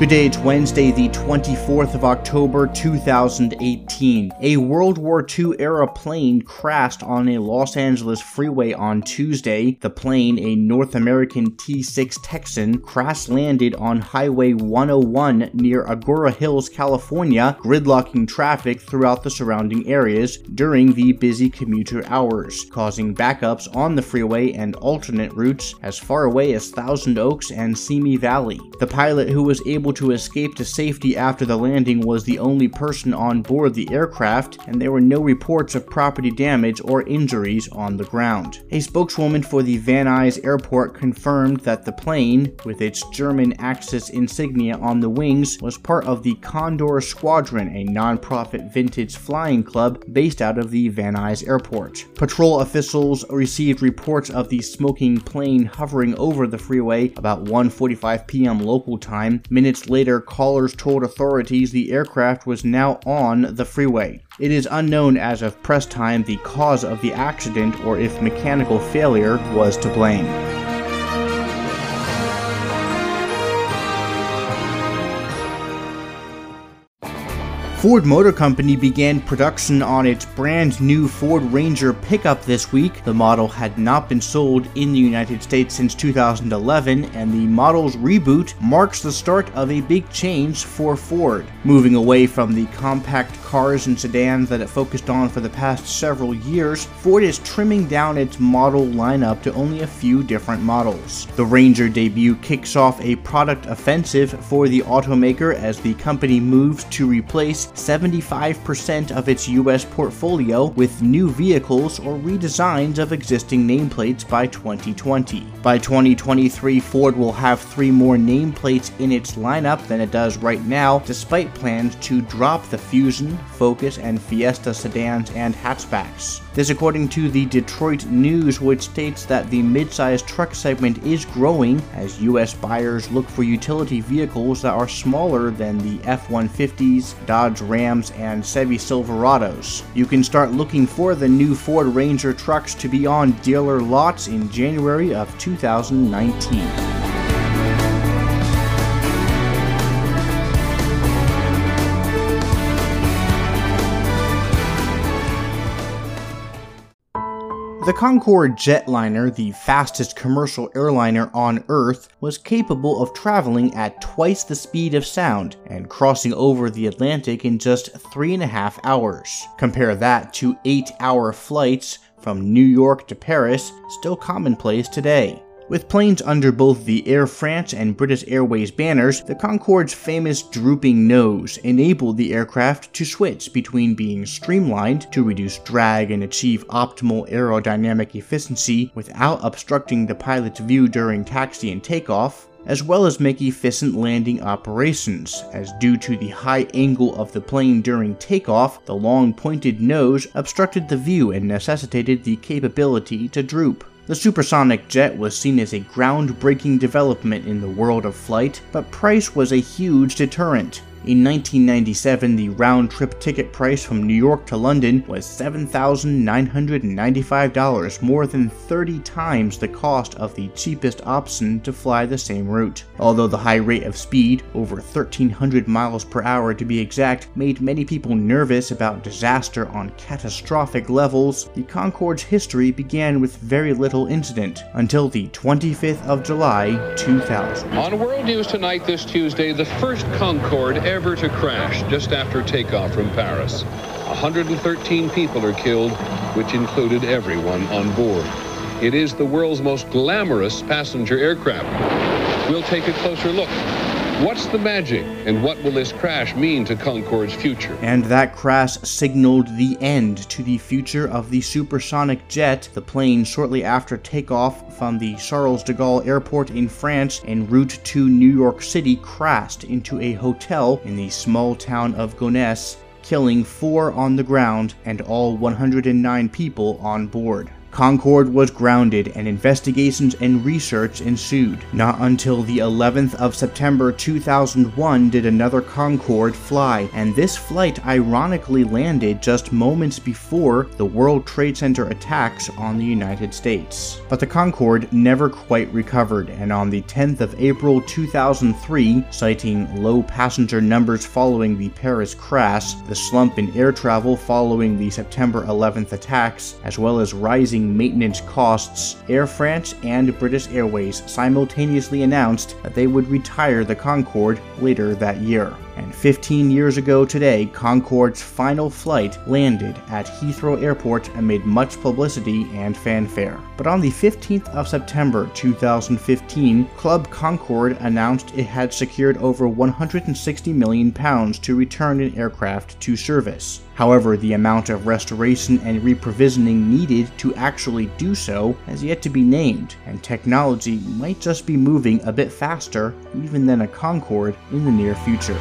Good day, it's Wednesday, the 24th of October, 2018. A World War II era plane crashed on a Los Angeles freeway on Tuesday. The plane, a North American T 6 Texan, crash landed on Highway 101 near Agoura Hills, California, gridlocking traffic throughout the surrounding areas during the busy commuter hours, causing backups on the freeway and alternate routes as far away as Thousand Oaks and Simi Valley. The pilot, who was able able to escape to safety after the landing was the only person on board the aircraft, and there were no reports of property damage or injuries on the ground. A spokeswoman for the Van Nuys Airport confirmed that the plane, with its German Axis insignia on the wings, was part of the Condor Squadron, a non-profit vintage flying club based out of the Van Nuys Airport. Patrol officials received reports of the smoking plane hovering over the freeway about 1:45 p.m. local time, minutes Later, callers told authorities the aircraft was now on the freeway. It is unknown as of press time the cause of the accident or if mechanical failure was to blame. Ford Motor Company began production on its brand new Ford Ranger pickup this week. The model had not been sold in the United States since 2011, and the model's reboot marks the start of a big change for Ford, moving away from the compact cars and sedans that it focused on for the past several years. Ford is trimming down its model lineup to only a few different models. The Ranger debut kicks off a product offensive for the automaker as the company moves to replace 75% of its US portfolio with new vehicles or redesigns of existing nameplates by 2020. By 2023, Ford will have three more nameplates in its lineup than it does right now, despite plans to drop the Fusion, Focus, and Fiesta sedans and hatchbacks. This according to the Detroit News, which states that the midsize truck segment is growing as US buyers look for utility vehicles that are smaller than the F-150s, Dodge Rams, and Chevy Silverados. You can start looking for the new Ford Ranger trucks to be on dealer lots in January of 2019. The Concorde jetliner, the fastest commercial airliner on Earth, was capable of traveling at twice the speed of sound and crossing over the Atlantic in just three and a half hours. Compare that to eight hour flights from New York to Paris, still commonplace today. With planes under both the Air France and British Airways banners, the Concorde's famous drooping nose enabled the aircraft to switch between being streamlined to reduce drag and achieve optimal aerodynamic efficiency without obstructing the pilot's view during taxi and takeoff, as well as make efficient landing operations, as due to the high angle of the plane during takeoff, the long pointed nose obstructed the view and necessitated the capability to droop. The supersonic jet was seen as a groundbreaking development in the world of flight, but price was a huge deterrent. In 1997, the round trip ticket price from New York to London was $7,995, more than 30 times the cost of the cheapest option to fly the same route. Although the high rate of speed, over 1300 miles per hour to be exact, made many people nervous about disaster on catastrophic levels, the Concorde's history began with very little incident until the 25th of July, 2000. On World News Tonight this Tuesday, the first Concorde ever to crash just after takeoff from Paris. 113 people are killed, which included everyone on board. It is the world's most glamorous passenger aircraft. We'll take a closer look What's the magic, and what will this crash mean to Concorde's future? And that crash signaled the end to the future of the supersonic jet. The plane, shortly after takeoff from the Charles de Gaulle Airport in France en route to New York City, crashed into a hotel in the small town of Gonesse killing four on the ground and all 109 people on board. Concorde was grounded and investigations and research ensued. Not until the 11th of September 2001 did another Concorde fly, and this flight ironically landed just moments before the World Trade Center attacks on the United States. But the Concorde never quite recovered, and on the 10th of April 2003, citing low passenger numbers following the Paris crash, the slump in air travel following the September 11th attacks, as well as rising maintenance costs, Air France and British Airways simultaneously announced that they would retire the Concorde later that year. And 15 years ago today, Concorde's final flight landed at Heathrow Airport amid much publicity and fanfare. But on the 15th of September 2015, Club Concorde announced it had secured over 160 million pounds to return an aircraft to service. However, the amount of restoration and reprovisioning needed to actually do so has yet to be named, and technology might just be moving a bit faster even than a Concorde in the near future.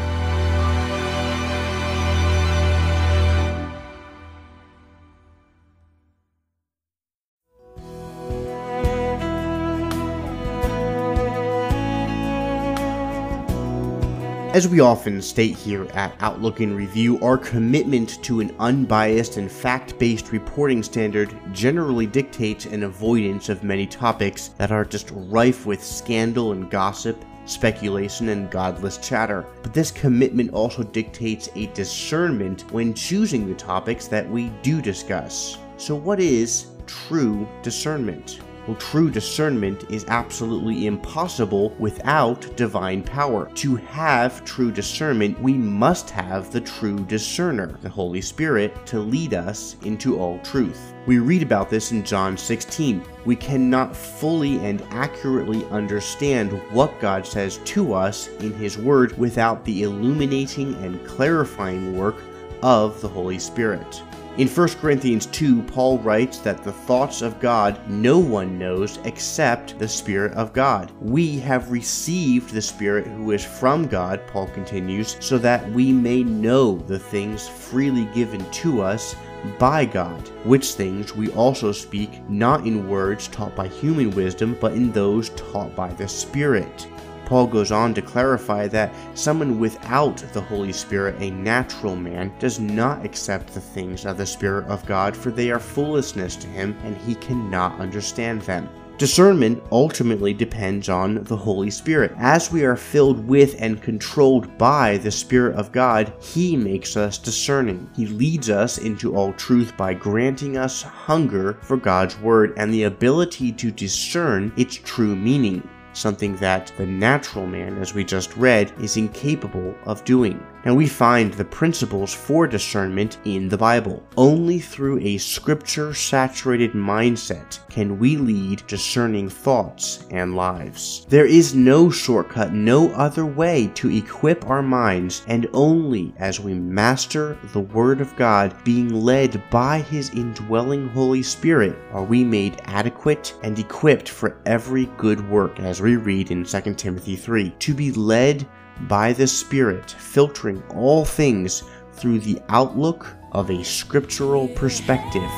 As we often state here at Outlook in Review, our commitment to an unbiased and fact based reporting standard generally dictates an avoidance of many topics that are just rife with scandal and gossip, speculation, and godless chatter. But this commitment also dictates a discernment when choosing the topics that we do discuss. So, what is true discernment? Well, true discernment is absolutely impossible without divine power. To have true discernment, we must have the true discerner, the Holy Spirit, to lead us into all truth. We read about this in John 16. We cannot fully and accurately understand what God says to us in His Word without the illuminating and clarifying work of the Holy Spirit. In 1 Corinthians 2, Paul writes that the thoughts of God no one knows except the Spirit of God. We have received the Spirit who is from God, Paul continues, so that we may know the things freely given to us by God, which things we also speak not in words taught by human wisdom, but in those taught by the Spirit. Paul goes on to clarify that someone without the Holy Spirit, a natural man, does not accept the things of the Spirit of God, for they are foolishness to him, and he cannot understand them. Discernment ultimately depends on the Holy Spirit. As we are filled with and controlled by the Spirit of God, He makes us discerning. He leads us into all truth by granting us hunger for God's Word and the ability to discern its true meaning something that the natural man, as we just read, is incapable of doing. Now we find the principles for discernment in the Bible. Only through a scripture saturated mindset can we lead discerning thoughts and lives. There is no shortcut, no other way to equip our minds, and only as we master the Word of God, being led by His indwelling Holy Spirit, are we made adequate and equipped for every good work, as we read in 2 Timothy 3. To be led by the Spirit, filtering all things through the outlook of a scriptural perspective.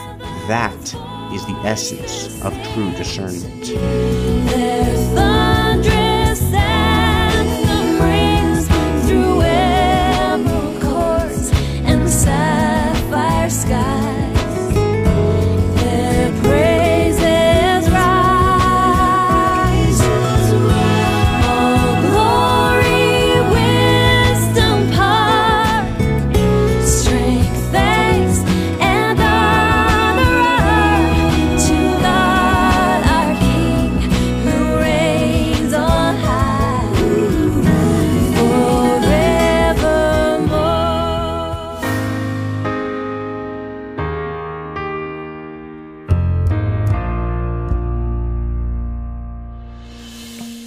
That is the essence of true discernment.